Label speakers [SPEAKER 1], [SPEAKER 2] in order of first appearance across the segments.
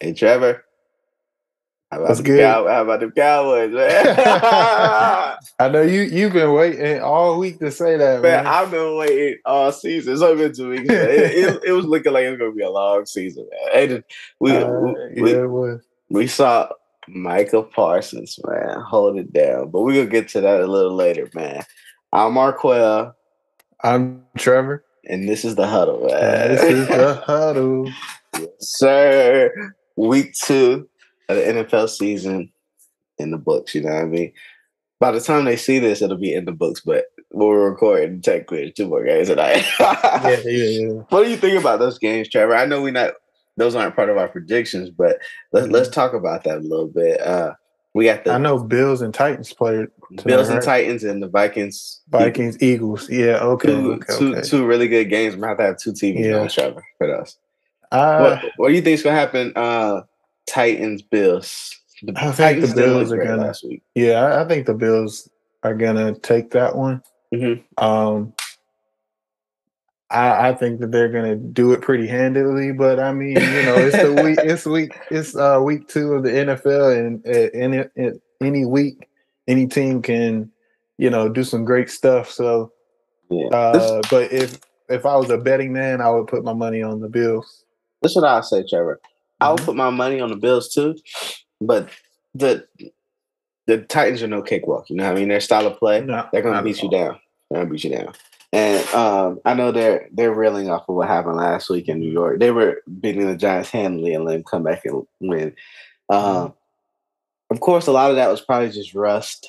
[SPEAKER 1] Hey, Trevor. How about,
[SPEAKER 2] What's good?
[SPEAKER 1] Cow- how about the Cowboys, man?
[SPEAKER 2] I know you you've been waiting all week to say that,
[SPEAKER 1] man,
[SPEAKER 2] man.
[SPEAKER 1] I've been waiting all season. It's only been two weeks. It, it, it was looking like it was going to be a long season, man. We,
[SPEAKER 2] Uh,
[SPEAKER 1] we,
[SPEAKER 2] yeah, was.
[SPEAKER 1] we saw Micah Parsons, man, hold it down. But we're going to get to that a little later, man. I'm Marquell,
[SPEAKER 2] I'm Trevor.
[SPEAKER 1] and this is the huddle, man.
[SPEAKER 2] This is the huddle.
[SPEAKER 1] sir. Week two of the NFL season in the books. You know what I mean? By the time they see this, it'll be in the books. But we're recording technically two more games tonight.
[SPEAKER 2] Yeah, yeah, yeah.
[SPEAKER 1] What do you think about those games, Trevor? I know we not those aren't part of our predictions, but let's let's talk about that a little bit. Uh, we got the
[SPEAKER 2] I know Bills and Titans played
[SPEAKER 1] Bills and
[SPEAKER 2] right?
[SPEAKER 1] Titans and the Vikings.
[SPEAKER 2] Vikings, Eagles. Yeah, okay,
[SPEAKER 1] Two,
[SPEAKER 2] okay,
[SPEAKER 1] two,
[SPEAKER 2] okay.
[SPEAKER 1] two really good games. I'm gonna have to have two TVs
[SPEAKER 2] Yeah.
[SPEAKER 1] Trevor for those.
[SPEAKER 2] Uh,
[SPEAKER 1] what, what do you think's gonna happen? Uh, Titans, Bills. The
[SPEAKER 2] I think the
[SPEAKER 1] Titans didn't
[SPEAKER 2] Bills are gonna-
[SPEAKER 1] last week.
[SPEAKER 2] yeah, I, I think the Bills are gonna take that one.
[SPEAKER 1] Mhm.
[SPEAKER 2] Um, I, I think that they're gonna do it pretty handily, but I mean, you know, it's the week, it's week, it's uh week two of the NFL, and uh, any any week, any team can, you know, do some great stuff. So,
[SPEAKER 1] Yeah.
[SPEAKER 2] uh, but if if I was a betting man, I would put my money on the Bills.
[SPEAKER 1] This is what I'll say, Trevor. I would
[SPEAKER 2] Mhm.
[SPEAKER 1] put my money on the Bills too, but the the Titans are no cakewalk. You know what I mean? Their style of play,
[SPEAKER 2] No,
[SPEAKER 1] they're gonna beat you down. They're gonna beat you down. And um, I know they're they're reeling off of what happened last week in New York. They were beating the Giants handily and let them come back and win. Um, of course, a lot of that was probably just rust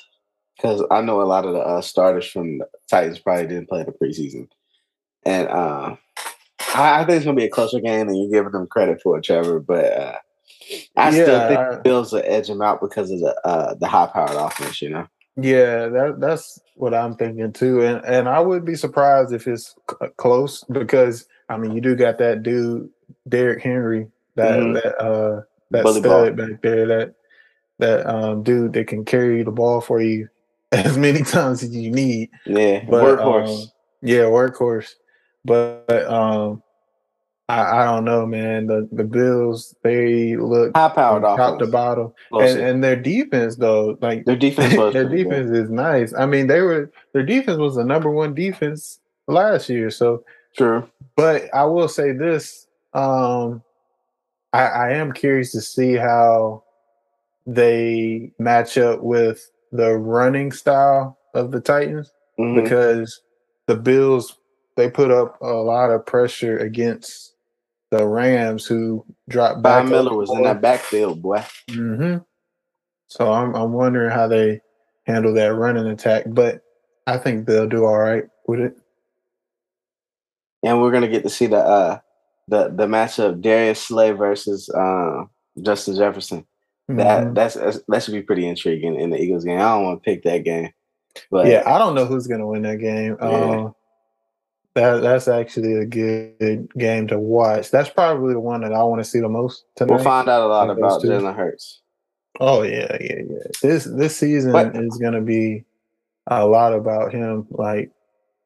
[SPEAKER 1] because I know a lot of the uh, starters from the Titans probably didn't play in the preseason, and uh, I, I think it's gonna be a closer game than you're giving them credit for, Trevor. But uh, I still think
[SPEAKER 2] I-
[SPEAKER 1] the Bills will edge them out because of the uh, the high powered offense. You know.
[SPEAKER 2] Yeah, that that's what I'm thinking too, and and I would be surprised if it's c- close because I mean you do got that dude Derrick Henry that
[SPEAKER 1] Mhm.
[SPEAKER 2] that uh that
[SPEAKER 1] Bully
[SPEAKER 2] stud
[SPEAKER 1] ball.
[SPEAKER 2] back there that that um dude that can carry the ball for you as many times as you need.
[SPEAKER 1] Yeah,
[SPEAKER 2] But
[SPEAKER 1] workhorse.
[SPEAKER 2] um, yeah, workhorse. But um, I I don't know, man. The the Bills they look
[SPEAKER 1] high powered
[SPEAKER 2] from top to bottom, and and their defense though, like
[SPEAKER 1] Their defense was
[SPEAKER 2] their
[SPEAKER 1] pretty good.
[SPEAKER 2] defense is nice. I mean, they were their defense was the number one defense last year. So,
[SPEAKER 1] True.
[SPEAKER 2] but I will say this: um, I, I am curious to see how they match up with the running style of the Titans
[SPEAKER 1] Mhm.
[SPEAKER 2] because the Bills they put up a lot of pressure against the Rams, who dropped back.
[SPEAKER 1] Miller was in that backfield, boy.
[SPEAKER 2] hmm So I'm I'm wondering how they handle that running attack, but I think they'll do all right with it.
[SPEAKER 1] And we're gonna get to see the uh the the matchup Darius Slay versus uh, Justin Jefferson. That
[SPEAKER 2] Mhm.
[SPEAKER 1] that's, that's that should be pretty intriguing in the Eagles game. I don't want to pick that game, but
[SPEAKER 2] yeah, I don't know who's gonna win that game.
[SPEAKER 1] Yeah.
[SPEAKER 2] Um, that that's actually a good game to watch. That's probably the one that I want to see the most tonight.
[SPEAKER 1] we'll find out a lot about. Jalen Hurts.
[SPEAKER 2] Oh yeah, yeah, yeah. This this season
[SPEAKER 1] But-
[SPEAKER 2] is gonna be a lot about him. Like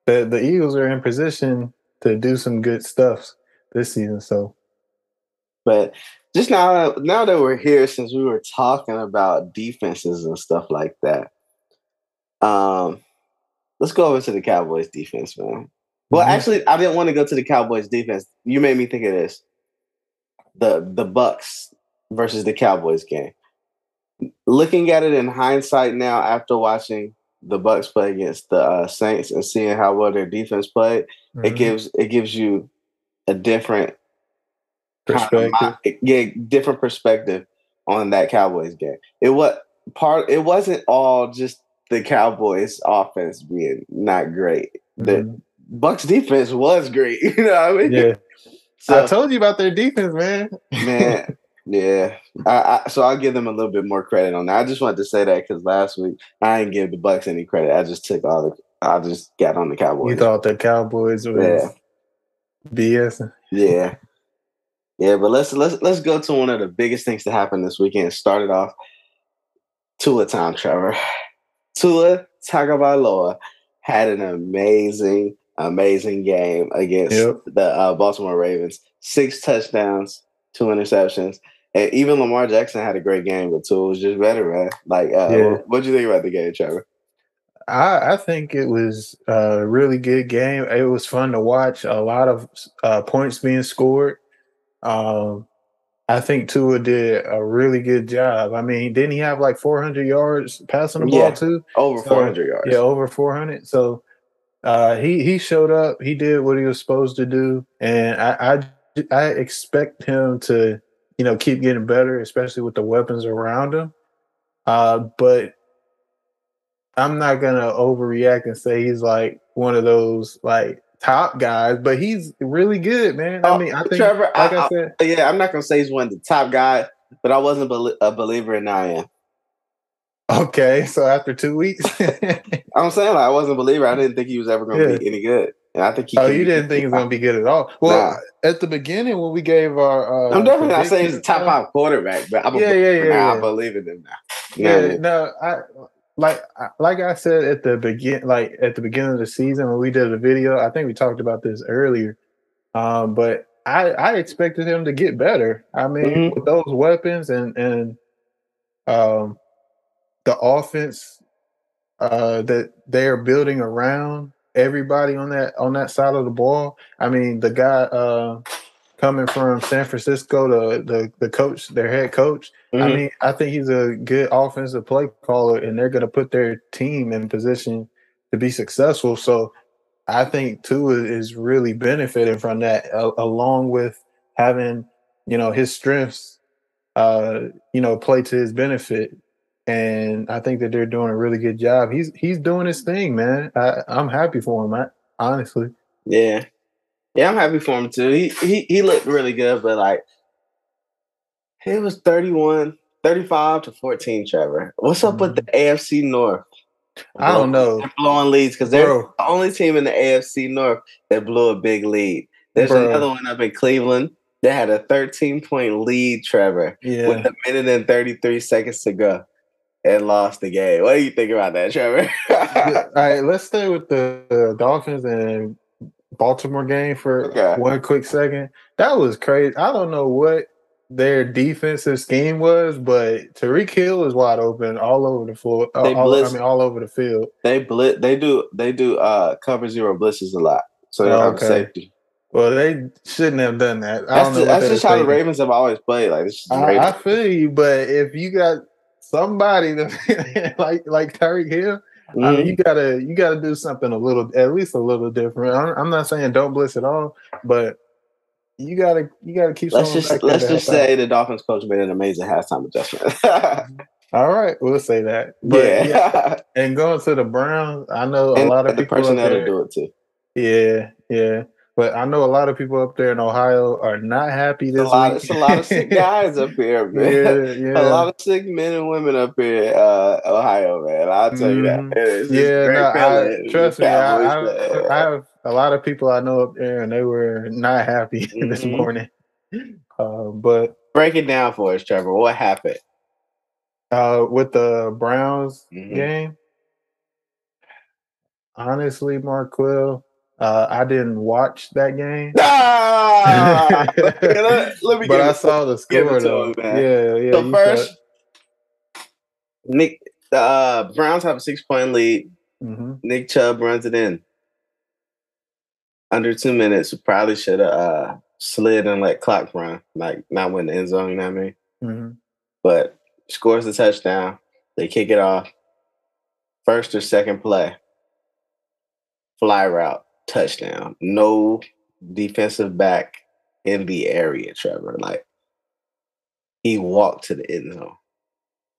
[SPEAKER 2] the the Eagles are in position to do some good stuff this season. So
[SPEAKER 1] But just now, now that we're here, since we were talking about defenses and stuff like that, um, let's go over to the Cowboys defense, man. Well,
[SPEAKER 2] Mhm.
[SPEAKER 1] actually, I didn't want to go to the Cowboys defense. You made me think of this: the the Bucks versus the Cowboys game. Looking at it in hindsight now, after watching the Bucks play against the uh, Saints and seeing how well their defense played, it
[SPEAKER 2] mhm.
[SPEAKER 1] gives it gives you a different kind of
[SPEAKER 2] perspective.
[SPEAKER 1] yeah, different perspective on that Cowboys game. It was part. It wasn't all just the Cowboys offense being not great. The
[SPEAKER 2] Mhm.
[SPEAKER 1] Bucks defense was great. You know what I mean?
[SPEAKER 2] Yeah,
[SPEAKER 1] So
[SPEAKER 2] I told you about their defense, man.
[SPEAKER 1] man, yeah. I, I, so I'll give them a little bit more credit on that. I just wanted to say that because last week I didn't give the Bucks any credit. I just took all the. I just got on the Cowboys.
[SPEAKER 2] You thought the Cowboys was
[SPEAKER 1] Yeah.
[SPEAKER 2] BS.
[SPEAKER 1] Yeah. Yeah, but let's let's let's go to one of the biggest things to happen this weekend. Started off Tua time, Trevor. Tua Tagovailoa had an amazing, amazing game against
[SPEAKER 2] Yep.
[SPEAKER 1] the uh, Baltimore Ravens. Six touchdowns, two interceptions, And even Lamar Jackson had a great game, but Tua was just better, man. Like, uh,
[SPEAKER 2] Yeah.
[SPEAKER 1] what do you think about the game, Trevor?
[SPEAKER 2] I, I think it was a really good game. It was fun to watch. A lot of uh, points being scored. Um, I think Tua did a really good job. I mean, didn't he have like 400 yards passing the ball too?
[SPEAKER 1] Over
[SPEAKER 2] So,
[SPEAKER 1] 400 yards.
[SPEAKER 2] Yeah, over 400. So uh, he he showed up. He did what he was supposed to do, and I I, I expect him to you know keep getting better, especially with the weapons around him. Uh, but I'm not gonna overreact and say he's like one of those like top guys, but he's really good, man. I
[SPEAKER 1] Oh,
[SPEAKER 2] mean, I think
[SPEAKER 1] Trevor,
[SPEAKER 2] like
[SPEAKER 1] I-
[SPEAKER 2] I, said,
[SPEAKER 1] Yeah, I'm not gonna say he's one of the top guys, but I wasn't a believer in I am.
[SPEAKER 2] Okay. So after two weeks,
[SPEAKER 1] I'm saying like, I wasn't a believer. I didn't think he was ever gonna
[SPEAKER 2] Yeah.
[SPEAKER 1] be any good, and I think he.
[SPEAKER 2] oh, you didn't think he was gonna be good at all. Well,
[SPEAKER 1] Nah.
[SPEAKER 2] at the beginning when we gave our, uh,
[SPEAKER 1] I'm definitely not saying he's a top
[SPEAKER 2] uh,
[SPEAKER 1] five quarterback, but I'm a
[SPEAKER 2] Yeah, yeah, yeah.
[SPEAKER 1] I believe in him now.
[SPEAKER 2] Yeah,
[SPEAKER 1] Now,
[SPEAKER 2] no, I like I- like I said at the begin like at the beginning of the season when we did the video. I think we talked about this earlier, um, but I I expected him to get better. I mean,
[SPEAKER 1] Mhm.
[SPEAKER 2] with those weapons and and um the offense uh that they're building around everybody on that on that side of the ball. I mean, the guy uh coming from San Francisco, the the the coach, their head coach. I
[SPEAKER 1] Mhm.
[SPEAKER 2] mean, I think he's a good offensive play caller, and they're going to put their team in position to be successful. So, I think Tua is really benefiting from that, a- along with having you know his strengths, uh, you know, play to his benefit. And I think that they're doing a really good job. He's he's doing his thing, man. I, I'm happy for him. I, honestly,
[SPEAKER 1] yeah, yeah, I'm happy for him too. He he he looked really good, but like it was 31, 35 to 14. Trevor, what's up with the mm-hmm. AFC North?
[SPEAKER 2] I don't know.
[SPEAKER 1] They're blowing leads because they're
[SPEAKER 2] Bro.
[SPEAKER 1] the only team in the AFC North that blew a big lead. There's
[SPEAKER 2] Bro.
[SPEAKER 1] another one up in Cleveland that had a 13 point lead, Trevor,
[SPEAKER 2] yeah.
[SPEAKER 1] with a minute and 33 seconds to go and lost the game. What do you think about that, Trevor?
[SPEAKER 2] All right, let's stay with the Dolphins and Baltimore game for
[SPEAKER 1] Okay.
[SPEAKER 2] one quick second. That was crazy. I don't know what their defensive scheme was, but Tyreek Hill is wide open all over the floor. uh,
[SPEAKER 1] They
[SPEAKER 2] all, I
[SPEAKER 1] blitz-
[SPEAKER 2] mean, all over the field.
[SPEAKER 1] they blit they do they do uh cover zero blitzes a lot. So they have
[SPEAKER 2] Okay.
[SPEAKER 1] safety.
[SPEAKER 2] Well, they shouldn't have done that. I
[SPEAKER 1] That's,
[SPEAKER 2] don't know.
[SPEAKER 1] the- that's
[SPEAKER 2] they
[SPEAKER 1] just how the. Ravens have always played. Like this is the
[SPEAKER 2] I, I feel you, but if you got somebody that like like Tyreek Hill, I
[SPEAKER 1] Mhm.
[SPEAKER 2] mean, you gotta you gotta do something a little, at least a little different. I'm, I'm not saying don't blitz at all, but you gotta you gotta keep.
[SPEAKER 1] Let's just let's just say the Dolphins coach made an amazing halftime adjustment.
[SPEAKER 2] All right, we'll say that. But yeah.
[SPEAKER 1] yeah,
[SPEAKER 2] and going to the Browns, I know a
[SPEAKER 1] and
[SPEAKER 2] lot of
[SPEAKER 1] the
[SPEAKER 2] people
[SPEAKER 1] personnel to do it too.
[SPEAKER 2] Yeah, yeah. But I know a lot of people up there in Ohio are not happy
[SPEAKER 1] It's a lot.
[SPEAKER 2] week.
[SPEAKER 1] It's a lot of sick guys up here, man.
[SPEAKER 2] yeah, yeah.
[SPEAKER 1] A lot of sick men and women up here, in, uh, Ohio, man. I'll tell you that.
[SPEAKER 2] Mhm.
[SPEAKER 1] It's,
[SPEAKER 2] yeah, no. I, trust me. I, I. I have a lot of people I know up there, and they were not happy this
[SPEAKER 1] Mhm.
[SPEAKER 2] morning. Uh, but
[SPEAKER 1] Break it down for us, Trevor. What happened?
[SPEAKER 2] uh, with the Browns
[SPEAKER 1] Mhm.
[SPEAKER 2] game, honestly, Marquell, uh, I didn't watch that game.
[SPEAKER 1] Ah! let, let me
[SPEAKER 2] but
[SPEAKER 1] give
[SPEAKER 2] I
[SPEAKER 1] it-
[SPEAKER 2] saw the
[SPEAKER 1] give
[SPEAKER 2] score though.
[SPEAKER 1] him, man.
[SPEAKER 2] Yeah, yeah.
[SPEAKER 1] So
[SPEAKER 2] you
[SPEAKER 1] first, Nick, the uh, Browns have a six point lead.
[SPEAKER 2] hmm
[SPEAKER 1] Nick Chubb runs it in under two minutes. Probably should have uh, slid and let clock run, like not win the end zone. You know what I mean?
[SPEAKER 2] hmm
[SPEAKER 1] But scores a touchdown. They kick it off. First or second play, fly route, touchdown. No defensive back in the area, Trevor. Like he walked to the end zone.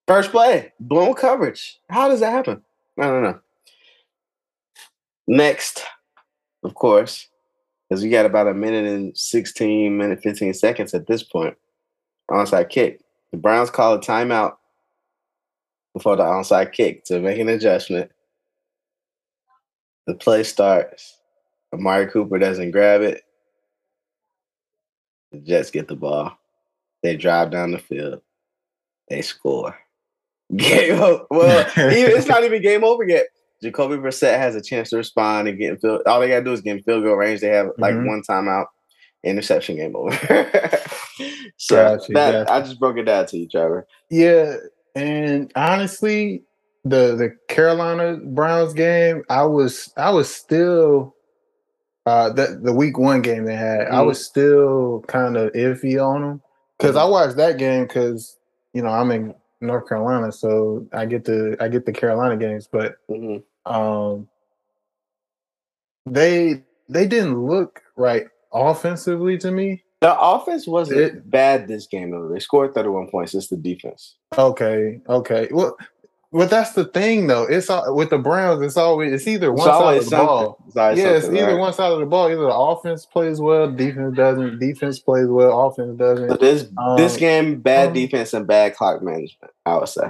[SPEAKER 1] First play, blown coverage. How does that happen? I don't know. Next, of course, because we got about a minute and 16, minute 15 seconds at this point. Onside kick. The Browns call a timeout before the onside kick to make an adjustment. The play starts. Amari Cooper doesn't grab it. The Jets get the ball. They drive down the field. They score. Game over. Well, even- it's not even game over yet. Jacoby Brissett has a chance to respond and get in field. All they gotta do is get in field goal range. They have like
[SPEAKER 2] Mhm.
[SPEAKER 1] one timeout, interception game over. so
[SPEAKER 2] Gotcha,
[SPEAKER 1] that
[SPEAKER 2] gotcha.
[SPEAKER 1] I just broke it down to you, Trevor.
[SPEAKER 2] Yeah, and honestly, the the Carolina Browns game, I was I was still uh the the week one game they had, I
[SPEAKER 1] Mhm.
[SPEAKER 2] was still kind of iffy on them because I watched that game because you know I'm in North Carolina, so I get the I get the Carolina games, but
[SPEAKER 1] Mhm.
[SPEAKER 2] um they they didn't look right offensively to me.
[SPEAKER 1] The offense wasn't
[SPEAKER 2] It-
[SPEAKER 1] bad this game though. They scored 31 points. It's the defense.
[SPEAKER 2] Okay, okay. Well, well, that's the thing though. It's all, with the Browns. It's always it's either
[SPEAKER 1] It's
[SPEAKER 2] one side of the
[SPEAKER 1] something.
[SPEAKER 2] ball.
[SPEAKER 1] It's
[SPEAKER 2] Yeah, it's either
[SPEAKER 1] right?
[SPEAKER 2] one side of the ball. Either the offense plays well, defense doesn't. Defense plays well, offense doesn't.
[SPEAKER 1] But this this
[SPEAKER 2] Um,
[SPEAKER 1] game, bad
[SPEAKER 2] um,
[SPEAKER 1] defense and bad clock management, I would say.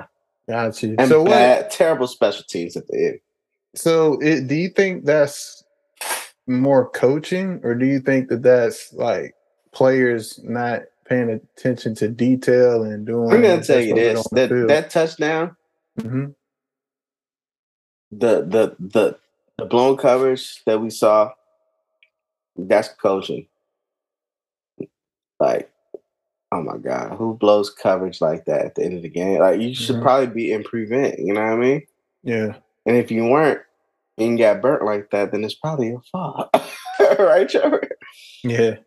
[SPEAKER 2] Got you.
[SPEAKER 1] And
[SPEAKER 2] so what?
[SPEAKER 1] bad, terrible special teams at the end.
[SPEAKER 2] So it, do you think that's more coaching, or do you think that that's like players not paying attention to detail and doing?
[SPEAKER 1] I'm gonna tell you this: that
[SPEAKER 2] field?
[SPEAKER 1] that touchdown,
[SPEAKER 2] Mhm.
[SPEAKER 1] the the the the blown coverage that we saw, that's coaching. Like, oh my god, who blows coverage like that at the end of the game? Like, you should
[SPEAKER 2] Mhm.
[SPEAKER 1] probably be in prevent. You know what I mean?
[SPEAKER 2] Yeah.
[SPEAKER 1] And if you weren't and you got burnt like that, then it's probably your fault, right, Trevor?
[SPEAKER 2] Yeah.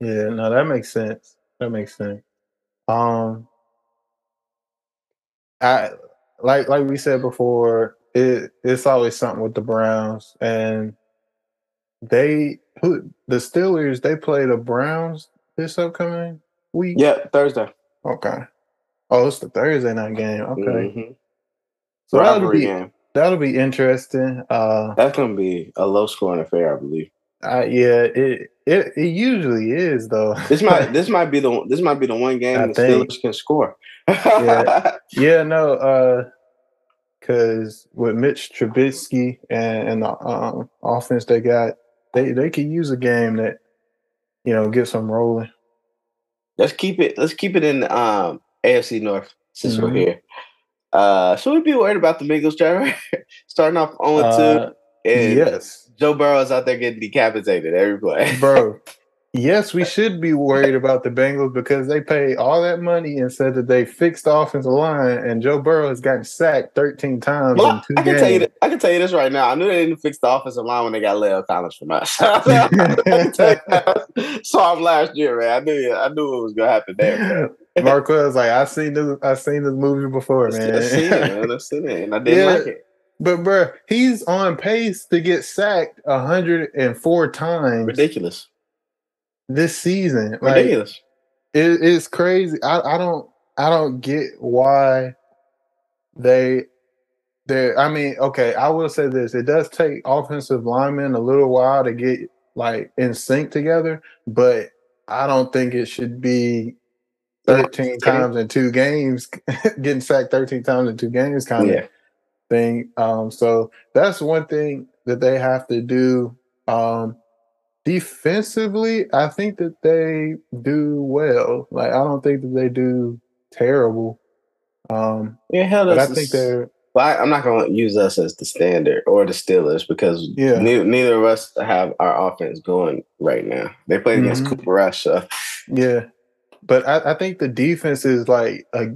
[SPEAKER 2] Yeah, no, that makes sense. That makes sense. Um I like like we said before, it it's always something with the Browns and they who the Steelers they play the Browns this upcoming week.
[SPEAKER 1] Yep, Thursday.
[SPEAKER 2] Okay. Oh, it's the Thursday night game. Okay.
[SPEAKER 1] Mhm.
[SPEAKER 2] So that'll be
[SPEAKER 1] game.
[SPEAKER 2] that'll be interesting. Uh
[SPEAKER 1] That's gonna be a low scoring affair, I believe.
[SPEAKER 2] I, yeah, it, it it usually is though.
[SPEAKER 1] This might this might be the this might be the one game
[SPEAKER 2] I
[SPEAKER 1] the
[SPEAKER 2] think.
[SPEAKER 1] Steelers can score.
[SPEAKER 2] Yeah. Yeah, no, uh, because with Mitch Trubisky and, and the um, offense they got, they they could use a game that you know gets them rolling.
[SPEAKER 1] let's keep it let's keep it in the um AFC North since we're
[SPEAKER 2] Mhm.
[SPEAKER 1] here. Uh should we be worried about the Bengals, Trevor? Starting off 0
[SPEAKER 2] Uh,
[SPEAKER 1] 2 and
[SPEAKER 2] yes,
[SPEAKER 1] Joe Burrow's out there getting decapitated every play.
[SPEAKER 2] bro. Yes, we should be worried about the Bengals because they paid all that money and said that they fixed the offensive line, and Joe Burrow has gotten sacked 13 times
[SPEAKER 1] Well,
[SPEAKER 2] in two
[SPEAKER 1] I can
[SPEAKER 2] games.
[SPEAKER 1] tell you I can tell you this right now. I knew they didn't fix the offensive line when they got La'el Collins from us. I can tell. Saw him last year, man. I knew I knew what was gonna happen there.
[SPEAKER 2] Marquez like I seen this I seen this movie before, man.
[SPEAKER 1] I seen it, man. I seen it, and I didn't
[SPEAKER 2] Yeah.
[SPEAKER 1] like it.
[SPEAKER 2] But bro, he's on pace to get sacked 104 times
[SPEAKER 1] Ridiculous.
[SPEAKER 2] this season. Like
[SPEAKER 1] Ridiculous.
[SPEAKER 2] it, it's crazy. I, I don't I don't get why they they I mean, okay, I will say this. It does take offensive linemen a little while to get like in sync together, but I don't think it should be 13 times in two games, getting sacked 13 times in two games kind of
[SPEAKER 1] Yeah.
[SPEAKER 2] Thing. Um, so that's one thing that they have to do. Um, defensively, I think that they do well. Like I don't think that they do terrible. Um,
[SPEAKER 1] Yeah, hell,
[SPEAKER 2] but I
[SPEAKER 1] that's
[SPEAKER 2] think they're
[SPEAKER 1] Well, I, I'm not going to use us as the standard or the Steelers because
[SPEAKER 2] Yeah.
[SPEAKER 1] neither, neither of us have our offense going right now. They played against
[SPEAKER 2] Mhm.
[SPEAKER 1] Cooper Rush, so
[SPEAKER 2] yeah. But I, I think the defense is like a,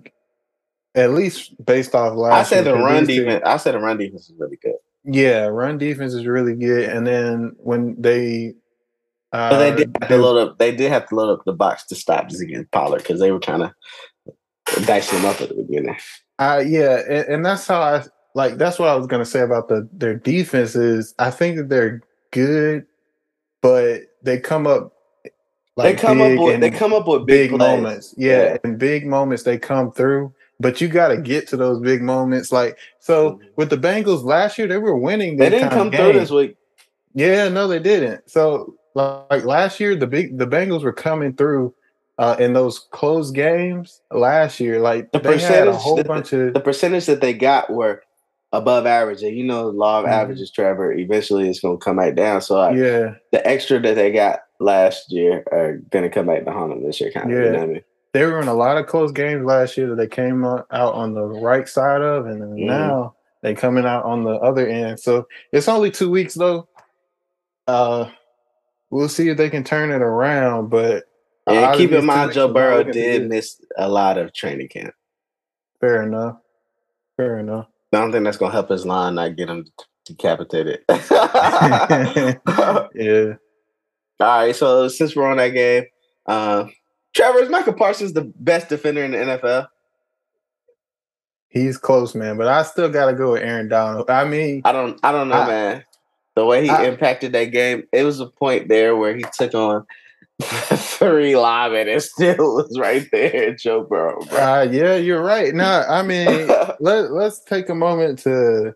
[SPEAKER 2] at least based off last.
[SPEAKER 1] I said the run defense. I said the run defense is really good.
[SPEAKER 2] Yeah, run defense is really good, and then when they, uh,
[SPEAKER 1] But they did have to load up. They did have to load up the box to stop Ziggy and Pollard because they were kind of dicing them up at the beginning.
[SPEAKER 2] Uh, yeah, and, and that's how I like. That's what I was gonna say about the their defense is. I think that they're good, but they come up.
[SPEAKER 1] they come up with they come up with
[SPEAKER 2] big
[SPEAKER 1] big,
[SPEAKER 2] moments. Yeah,
[SPEAKER 1] Yeah.
[SPEAKER 2] in big moments they come through, but you got to get to those big moments. Like so
[SPEAKER 1] Mhm.
[SPEAKER 2] with the Bengals last year, they were winning.
[SPEAKER 1] They didn't come through this week.
[SPEAKER 2] Yeah, no, they didn't. So like last year, the big the Bengals were coming through uh, in those close games last year. Like
[SPEAKER 1] The
[SPEAKER 2] they had a whole
[SPEAKER 1] the-
[SPEAKER 2] bunch of
[SPEAKER 1] The percentage that they got were above average, and you know, the law of
[SPEAKER 2] Mhm.
[SPEAKER 1] averages, Trevor. Eventually, it's going to come back down. So, like,
[SPEAKER 2] yeah.
[SPEAKER 1] the extra that they got last year are going to come back to haunt them this year, kind of. You
[SPEAKER 2] Yeah.
[SPEAKER 1] know what I mean?
[SPEAKER 2] They were in a lot of close games last year that they came out on the right side of, and then
[SPEAKER 1] Mhm.
[SPEAKER 2] now they coming out on the other end. So it's only two weeks though. Uh, we'll see if they can turn it around. But
[SPEAKER 1] and keep in mind, Joe Burrow did miss a lot of training camp.
[SPEAKER 2] Fair enough. Fair enough.
[SPEAKER 1] I don't think that's gonna help his line not get him decapitated.
[SPEAKER 2] yeah.
[SPEAKER 1] All right. So since we're on that game, uh, Trevor is Micah Parsons the best defender in the NFL?
[SPEAKER 2] He's close, man, but I still gotta go with Aaron Donald. I mean,
[SPEAKER 1] I don't, I don't know, I, man. The way he I, impacted that game, it was a point there where he took on three linemen and it still was right there, Joe Burrow.
[SPEAKER 2] Uh, yeah, you're right. Now, I mean, let let's take a moment to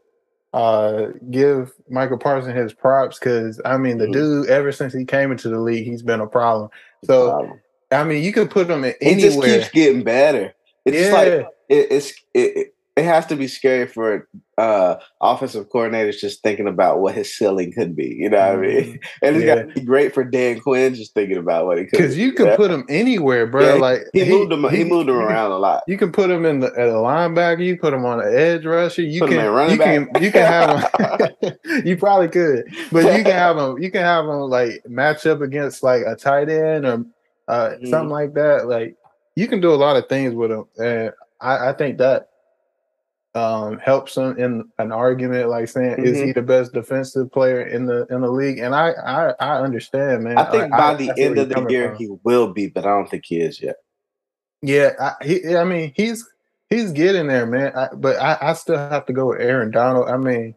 [SPEAKER 2] uh, give Micah Parsons his props because I mean, the mm-hmm. dude ever since he came into the league, he's been a problem. So, problem. I mean, you can put him in anywhere. He just keeps
[SPEAKER 1] getting better. It's yeah. like it, it's it, it has to be scary for uh offensive coordinators just thinking about what his ceiling could be. You know what mm-hmm. I mean? And it's yeah. got to be great for Dan Quinn just thinking about what he could.
[SPEAKER 2] Because you can yeah. put him anywhere, bro. Yeah, like
[SPEAKER 1] he, he, moved him. He, he moved him around a lot.
[SPEAKER 2] You can put him in the at a linebacker. You put him on an edge rusher. You put can you back. can you can have him. you probably could, but you can have him. You can have him like match up against like a tight end or uh, mm-hmm. something like that. Like you can do a lot of things with him, and I, I think that um, helps him in an argument like saying mm-hmm. is he mm-hmm. the best defensive player in the in the league and i i, I understand man
[SPEAKER 1] i think I, by I, the end of the year from. he will be but i don't think he is yet
[SPEAKER 2] yeah i he, i mean he's he's getting there man but I, I still have to go with aaron donald i mean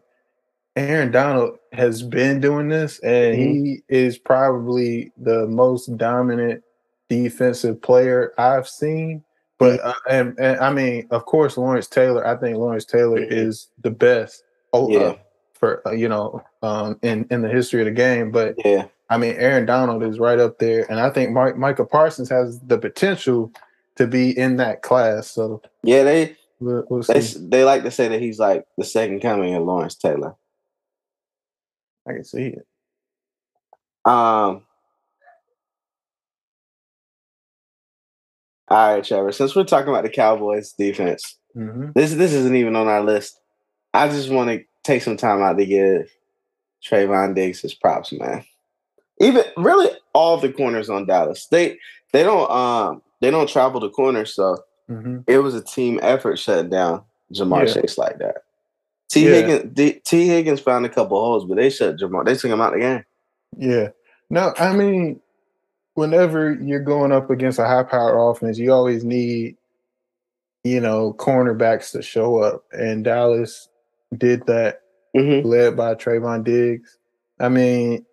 [SPEAKER 2] aaron donald has been doing this and mm-hmm. he is probably the most dominant defensive player i've seen but uh, and, and I mean, of course, Lawrence Taylor. I think Lawrence Taylor mm-hmm. is the best. Oh, yeah. Uh, for uh, you know, um, in in the history of the game. But
[SPEAKER 1] yeah,
[SPEAKER 2] I mean, Aaron Donald is right up there, and I think Mike, Micah Parsons has the potential to be in that class. So
[SPEAKER 1] yeah, they we'll, we'll they, they like to say that he's like the second coming of Lawrence Taylor.
[SPEAKER 2] I can see it.
[SPEAKER 1] Um, All right, Trevor. Since we're talking about the Cowboys defense, mm-hmm. this this isn't even on our list. I just want to take some time out to give Trevon Diggs his props, man. Even really all the corners on Dallas. They they don't um they don't travel the corners, so mm-hmm. it was a team effort shutting down Ja'Marr yeah. Chase like that. T yeah. Higgins D, Tee Higgins found a couple holes, but they shut Ja'Marr. They took him out of the game.
[SPEAKER 2] Yeah. No, I mean whenever you're going up against a high power offense, you always need, you know, cornerbacks to show up. And Dallas did that, mm-hmm. led by Trevon Diggs. I mean,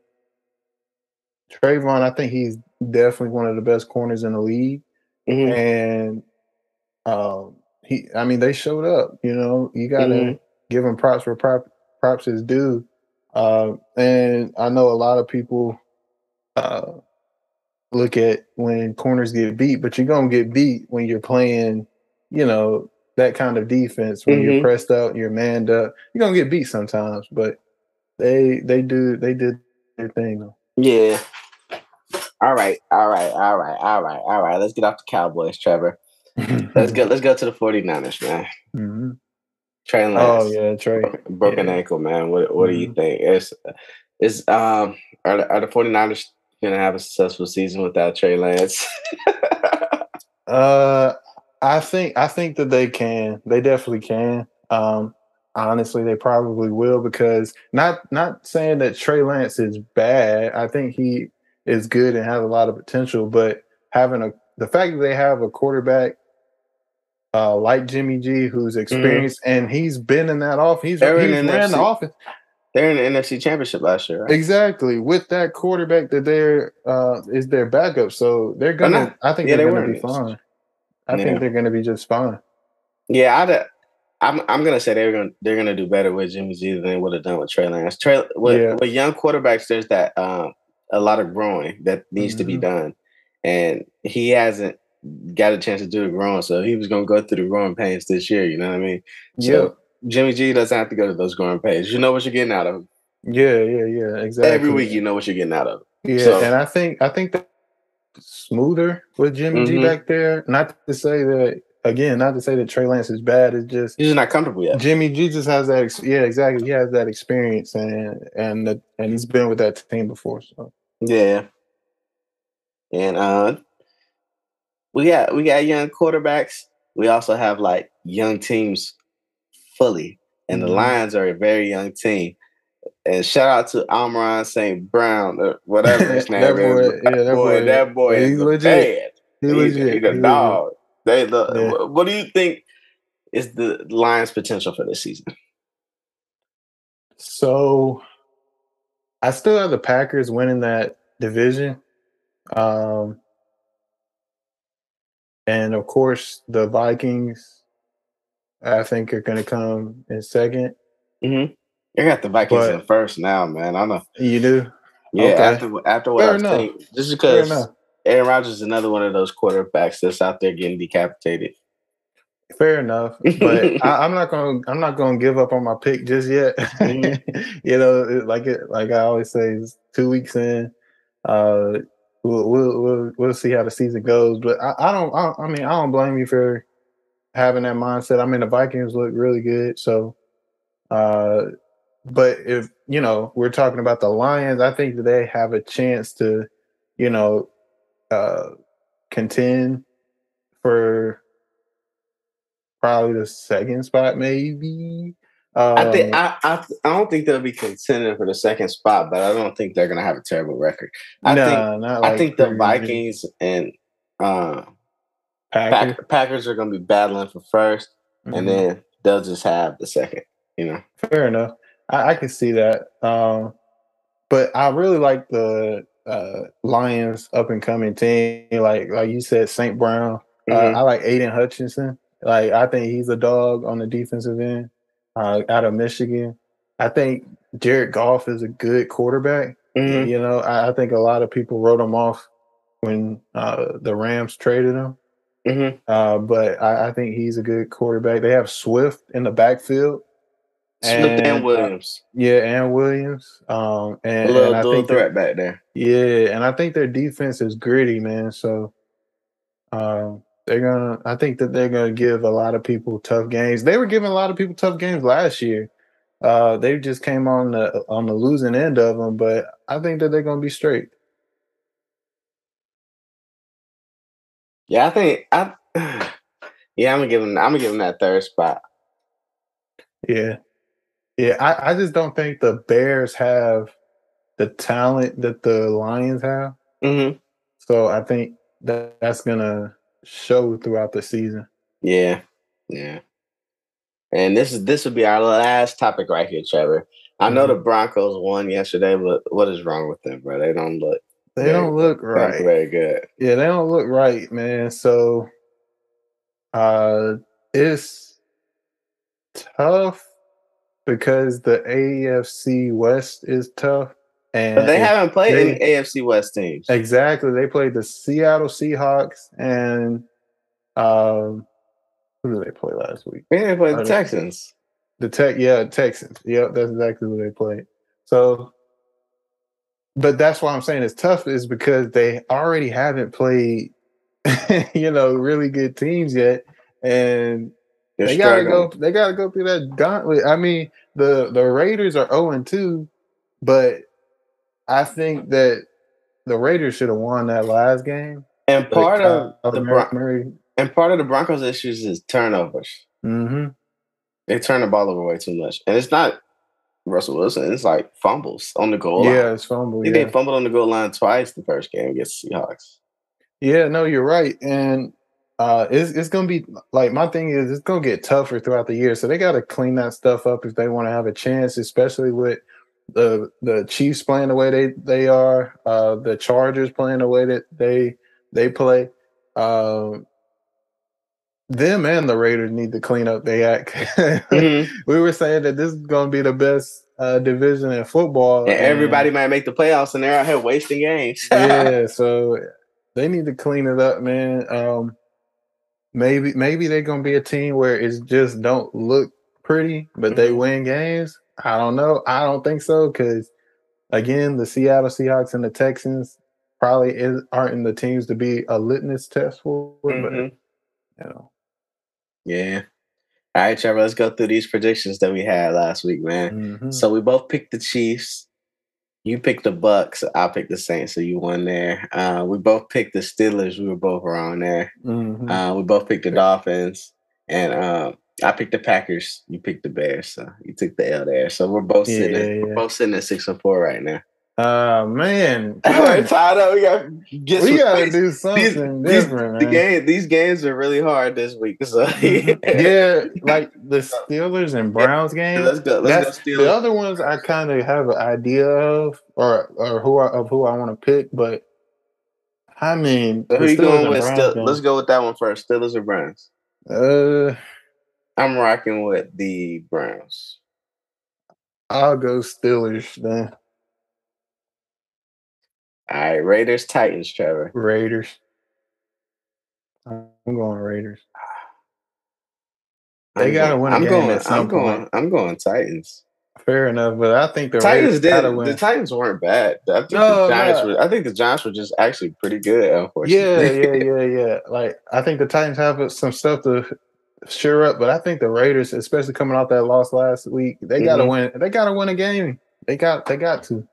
[SPEAKER 2] Trevon, I think he's definitely one of the best corners in the league. Mm-hmm. And um, he, I mean, they showed up. You know, you got to mm-hmm. give him props for prop, props is due. Uh, and I know a lot of people uh, look at when corners get beat, but you're gonna get beat when you're playing, you know, that kind of defense when mm-hmm. you're pressed out, you're manned up. You're gonna get beat sometimes, but they they do they did their thing.
[SPEAKER 1] Yeah. All right, all right, all right, all right, all right. Let's get off the Cowboys, Trevor. let's go. Let's go to the 49ers, man. Mm-hmm. Trey
[SPEAKER 2] Lance. Oh yeah, Trey.
[SPEAKER 1] Broken
[SPEAKER 2] yeah.
[SPEAKER 1] ankle, man. What What mm-hmm. do you mm-hmm. think? It's it's um are are the 49ers gonna have a successful season without Trey Lance?
[SPEAKER 2] uh, I think I think that they can. They definitely can. Um, honestly, they probably will because not not saying that Trey Lance is bad. I think he is good and has a lot of potential, but having a the fact that they have a quarterback uh, like Jimmy G, who's mm-hmm. experienced mm-hmm. and he's been in that off. He's, he's ran the offense.
[SPEAKER 1] They're in the NFC Championship last year. Right?
[SPEAKER 2] Exactly. With that quarterback that they're uh, is their backup, so they're gonna. I think yeah, they're they gonna be fine. I yeah. think they're gonna be just fine.
[SPEAKER 1] Yeah, I'd, I'm. I'm gonna say they're gonna they're gonna do better with Jimmy G than they would have done with Trey Lance. Trey with, yeah. with young quarterbacks, there's that um, a lot of growing that needs mm-hmm. to be mm-hmm. done, and he hasn't got a chance to do the growing, so he was gonna go through the growing pains this year. You know what I mean? So Jimmy G doesn't have to go to those growing pains. You know what you're getting out of him.
[SPEAKER 2] Yeah, yeah, yeah. Exactly.
[SPEAKER 1] Every week you know what you're getting out of.
[SPEAKER 2] Him. Yeah, so, and I think I think that smoother with Jimmy mm-hmm. G back there. Not to say that again, not to say that Trey Lance is bad. It's just
[SPEAKER 1] he's just not comfortable yet.
[SPEAKER 2] Jimmy G just has that. yeah, exactly. He has that experience and and the, and he's been with that team before. So
[SPEAKER 1] Yeah. And uh we got we got young quarterbacks. We also have like young teams fully. And mm-hmm. the Lions are a very young team. And shout out to Amon St. Brown, or whatever his name
[SPEAKER 2] that boy,
[SPEAKER 1] is. That, yeah, that boy, boy, that boy is legit. He's, he's legit. He's a dog. They the, yeah. what do you think is the Lions' potential for this season?
[SPEAKER 2] So I still have the Packers winning that division. Um, and of course, the Vikings, I think, are going to come in 2nd
[SPEAKER 1] mm-hmm. You got the Vikings but, in first now, man. I know
[SPEAKER 2] you do.
[SPEAKER 1] Yeah, okay. after after what Fair I've seen, just because Aaron Rodgers is another one of those quarterbacks that's out there getting decapitated.
[SPEAKER 2] Fair enough, but I, am not gonna I'm not gonna give up on my pick just yet. Mm-hmm. you know, like it like I always say, two weeks in. Uh, we'll, we'll we'll we'll see how the season goes. But I, I don't I, I, mean I don't blame you for having that mindset. I mean the Vikings look really good, so. Uh, but if you know we're talking about the Lions, I think that they have a chance to, you know, uh, contend for probably the second spot, maybe.
[SPEAKER 1] Um, I think I, I I don't think they'll be contending for the second spot, but I don't think they're gonna have a terrible record. I no, think like I think the Vikings and uh, Packers. Pack, Packers are gonna be battling for 1st mm-hmm. and then they'll just have the second. You know,
[SPEAKER 2] fair enough. I, I can see that. Um, but I really like the uh, Lions up and coming team. Like like you said, St. Brown. Uh, mm-hmm. Uh, I like Aidan Hutchinson. Like I think he's a dog on the defensive end uh, out of Michigan. I think Jared Goff is a good quarterback. Mm-hmm. You know, I, I, think a lot of people wrote him off when uh, the Rams traded him. Mm-hmm. Uh, but I, I, think he's a good quarterback. They have Swift in the backfield.
[SPEAKER 1] Swift and, and uh, Williams.
[SPEAKER 2] yeah, and Williams. Um, and,
[SPEAKER 1] a little,
[SPEAKER 2] and
[SPEAKER 1] little threat back there.
[SPEAKER 2] Yeah, and I think their defense is gritty, man. So um, they're gonna. I think that they're gonna give a lot of people tough games. They were giving a lot of people tough games last year. Uh, they just came on the on the losing end of them, but I think that they're gonna be straight.
[SPEAKER 1] Yeah, I think I. Yeah, I'm gonna give them. I'm gonna give them that third spot.
[SPEAKER 2] Yeah, yeah. I, I just don't think the Bears have the talent that the Lions have. Mm-hmm. So I think that that's gonna show throughout the season.
[SPEAKER 1] Yeah, yeah. And this is this would be our last topic right here, Trevor. I know the mm-hmm. Broncos won yesterday, but what is wrong with them, bro? They don't look.
[SPEAKER 2] They very, don't look right.
[SPEAKER 1] Very good.
[SPEAKER 2] Yeah, they don't look right, man. So, uh, it's tough because the AFC West is tough.
[SPEAKER 1] And but they haven't played they, any AFC West teams.
[SPEAKER 2] Exactly. They played the Seattle Seahawks and um who did they play last week?
[SPEAKER 1] They didn't play the Texans.
[SPEAKER 2] The Tech, yeah, Texans. Yep, that's exactly who they played. So but that's why I'm saying it's tough is because they already haven't played, you know, really good teams yet. And They're they gotta go they gotta go through that gauntlet. I mean, the the Raiders are 0 and 2, but I think that the Raiders should have won that last game.
[SPEAKER 1] And part of the Bron- and part of the Broncos' issues is turnovers. Mm-hmm. They turn the ball over way too much, and it's not Russell Wilson. It's like fumbles on the goal line.
[SPEAKER 2] Yeah, it's fumble.
[SPEAKER 1] Yeah. They fumbled on the goal line twice the first game against Seahawks.
[SPEAKER 2] Yeah, no, you're right, and uh, it's it's gonna be like my thing is it's gonna get tougher throughout the year, so they got to clean that stuff up if they want to have a chance, especially with the the Chiefs playing the way they they are, uh, the Chargers playing the way that they they play. Um, them and the Raiders need to clean up their act. mm-hmm. we were saying that this is going to be the best uh, division in football.
[SPEAKER 1] And, and everybody might make the playoffs, and they're out here wasting games.
[SPEAKER 2] yeah, so they need to clean it up, man. Um, maybe maybe they're going to be a team where it's just don't look pretty, but mm-hmm. they win games. I don't know. I don't think so because again, the Seattle Seahawks and the Texans probably is, aren't in the teams to be a litmus test for. Mm-hmm. But you know,
[SPEAKER 1] yeah. All right, Trevor. Let's go through these predictions that we had last week, man. Mm-hmm. So we both picked the Chiefs. You picked the Bucks. I picked the Saints, so you won there. Uh, we both picked the Steelers. We were both wrong there.
[SPEAKER 2] Mhm.
[SPEAKER 1] Uh, we both picked the Dolphins, and um, I picked the Packers. You picked the Bears, so you took the L there. So we're both
[SPEAKER 2] Yeah,
[SPEAKER 1] sitting.
[SPEAKER 2] yeah,
[SPEAKER 1] We're both sitting at six and four right now.
[SPEAKER 2] Uh man,
[SPEAKER 1] We're tied up. We got get
[SPEAKER 2] we gotta
[SPEAKER 1] wins.
[SPEAKER 2] do something
[SPEAKER 1] these,
[SPEAKER 2] different,
[SPEAKER 1] the
[SPEAKER 2] man.
[SPEAKER 1] game, these games are really hard this week. So
[SPEAKER 2] yeah, like the Steelers and Browns game.
[SPEAKER 1] let's go. Let's go. Steelers.
[SPEAKER 2] the other ones I kind of have an idea of, or or who I, of who I want to pick, but I mean,
[SPEAKER 1] So who you going with? Still, let's go with that one first. Steelers or Browns?
[SPEAKER 2] Uh,
[SPEAKER 1] I'm rocking with the Browns.
[SPEAKER 2] I'll go Steelers then.
[SPEAKER 1] All right, Raiders, Titans, Trevor.
[SPEAKER 2] Raiders. I'm going Raiders. They gotta
[SPEAKER 1] going-
[SPEAKER 2] win a
[SPEAKER 1] I'm
[SPEAKER 2] game
[SPEAKER 1] going.
[SPEAKER 2] at some
[SPEAKER 1] I'm going.
[SPEAKER 2] point.
[SPEAKER 1] I'm going Titans.
[SPEAKER 2] Fair enough, but I think the
[SPEAKER 1] Titans
[SPEAKER 2] Raiders
[SPEAKER 1] did. The. Titans weren't bad. I think
[SPEAKER 2] No,
[SPEAKER 1] the Giants
[SPEAKER 2] no.
[SPEAKER 1] were. I think the Giants were just actually pretty good.
[SPEAKER 2] Yeah,
[SPEAKER 1] Unfortunately.
[SPEAKER 2] yeah, yeah, yeah. yeah. Like I think the Titans have some stuff to sure up, but I think the Raiders, especially coming off that loss last week, they gotta
[SPEAKER 1] Mhm.
[SPEAKER 2] win. They gotta win a game. They got. They got to.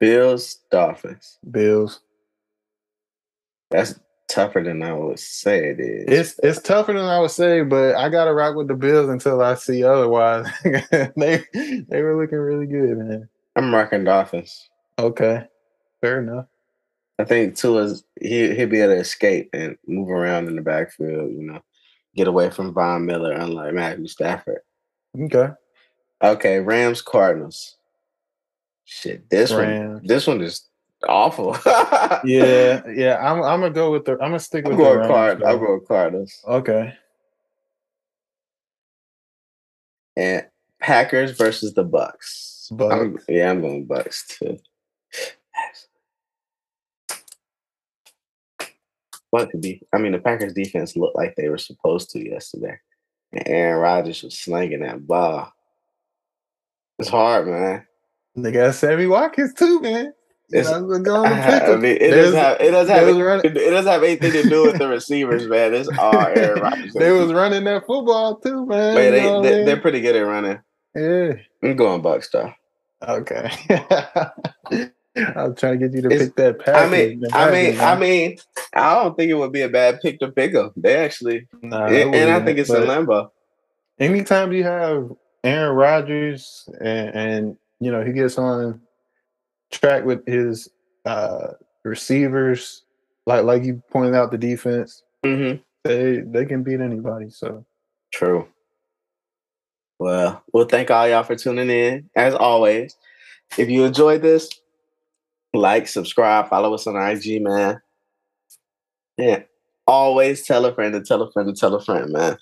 [SPEAKER 1] Bills, Dolphins.
[SPEAKER 2] Bills.
[SPEAKER 1] That's tougher than I would say it is.
[SPEAKER 2] It's it's tougher than I would say, but I gotta rock with the Bills until I see otherwise. they they were looking really good, man.
[SPEAKER 1] I'm rocking Dolphins.
[SPEAKER 2] Okay, fair enough.
[SPEAKER 1] I think Tua's he he'll be able to escape and move around in the backfield. You know, get away from Von Miller, unlike Matthew Stafford.
[SPEAKER 2] Okay,
[SPEAKER 1] Okay, Rams, Cardinals. Shit, this
[SPEAKER 2] Rams.
[SPEAKER 1] one, this one is awful.
[SPEAKER 2] yeah, yeah. I'm I'm gonna go with the. I'm gonna stick
[SPEAKER 1] I'm
[SPEAKER 2] with the
[SPEAKER 1] going
[SPEAKER 2] Rams,
[SPEAKER 1] Card. I'm
[SPEAKER 2] though.
[SPEAKER 1] going Cardinals
[SPEAKER 2] Okay,
[SPEAKER 1] and Packers versus the Bucks. I'm-
[SPEAKER 2] Bucks.
[SPEAKER 1] yeah, I'm going Bucks too. What could be? I mean, the Packers defense looked like they were supposed to yesterday, and Aaron Rodgers was slinging that ball. It's hard, man.
[SPEAKER 2] They got Sammy Watkins too, man. You know, I'm going to pick
[SPEAKER 1] I mean, it doesn't have it doesn't have it, it doesn't have anything to do with the receivers, man. It's all Aaron Rodgers.
[SPEAKER 2] they was running that football too, man.
[SPEAKER 1] But
[SPEAKER 2] you
[SPEAKER 1] they,
[SPEAKER 2] know what I
[SPEAKER 1] they
[SPEAKER 2] mean?
[SPEAKER 1] they're pretty good at running.
[SPEAKER 2] yeah.
[SPEAKER 1] I'm going Bucks though.
[SPEAKER 2] Okay. I was trying to get you to
[SPEAKER 1] It's-
[SPEAKER 2] pick that package.
[SPEAKER 1] I mean, I mean, I mean, I don't think it would be a bad pick to pick up. They actually,
[SPEAKER 2] nah,
[SPEAKER 1] and, and I think it's a limbo.
[SPEAKER 2] anytime you have Aaron Rodgers and, and you know he gets on track with his uh receivers, like like you pointed out the defense,
[SPEAKER 1] Mm-hmm.
[SPEAKER 2] they they can beat anybody. So
[SPEAKER 1] True. Well, we'll thank all y'all for tuning in. As always, if you enjoyed this, like, subscribe, follow us on IG, man. Yeah. Always tell a friend to tell a friend to tell a friend, man.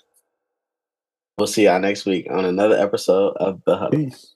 [SPEAKER 1] We'll see y'all next week on another episode of The Hub.
[SPEAKER 2] peace.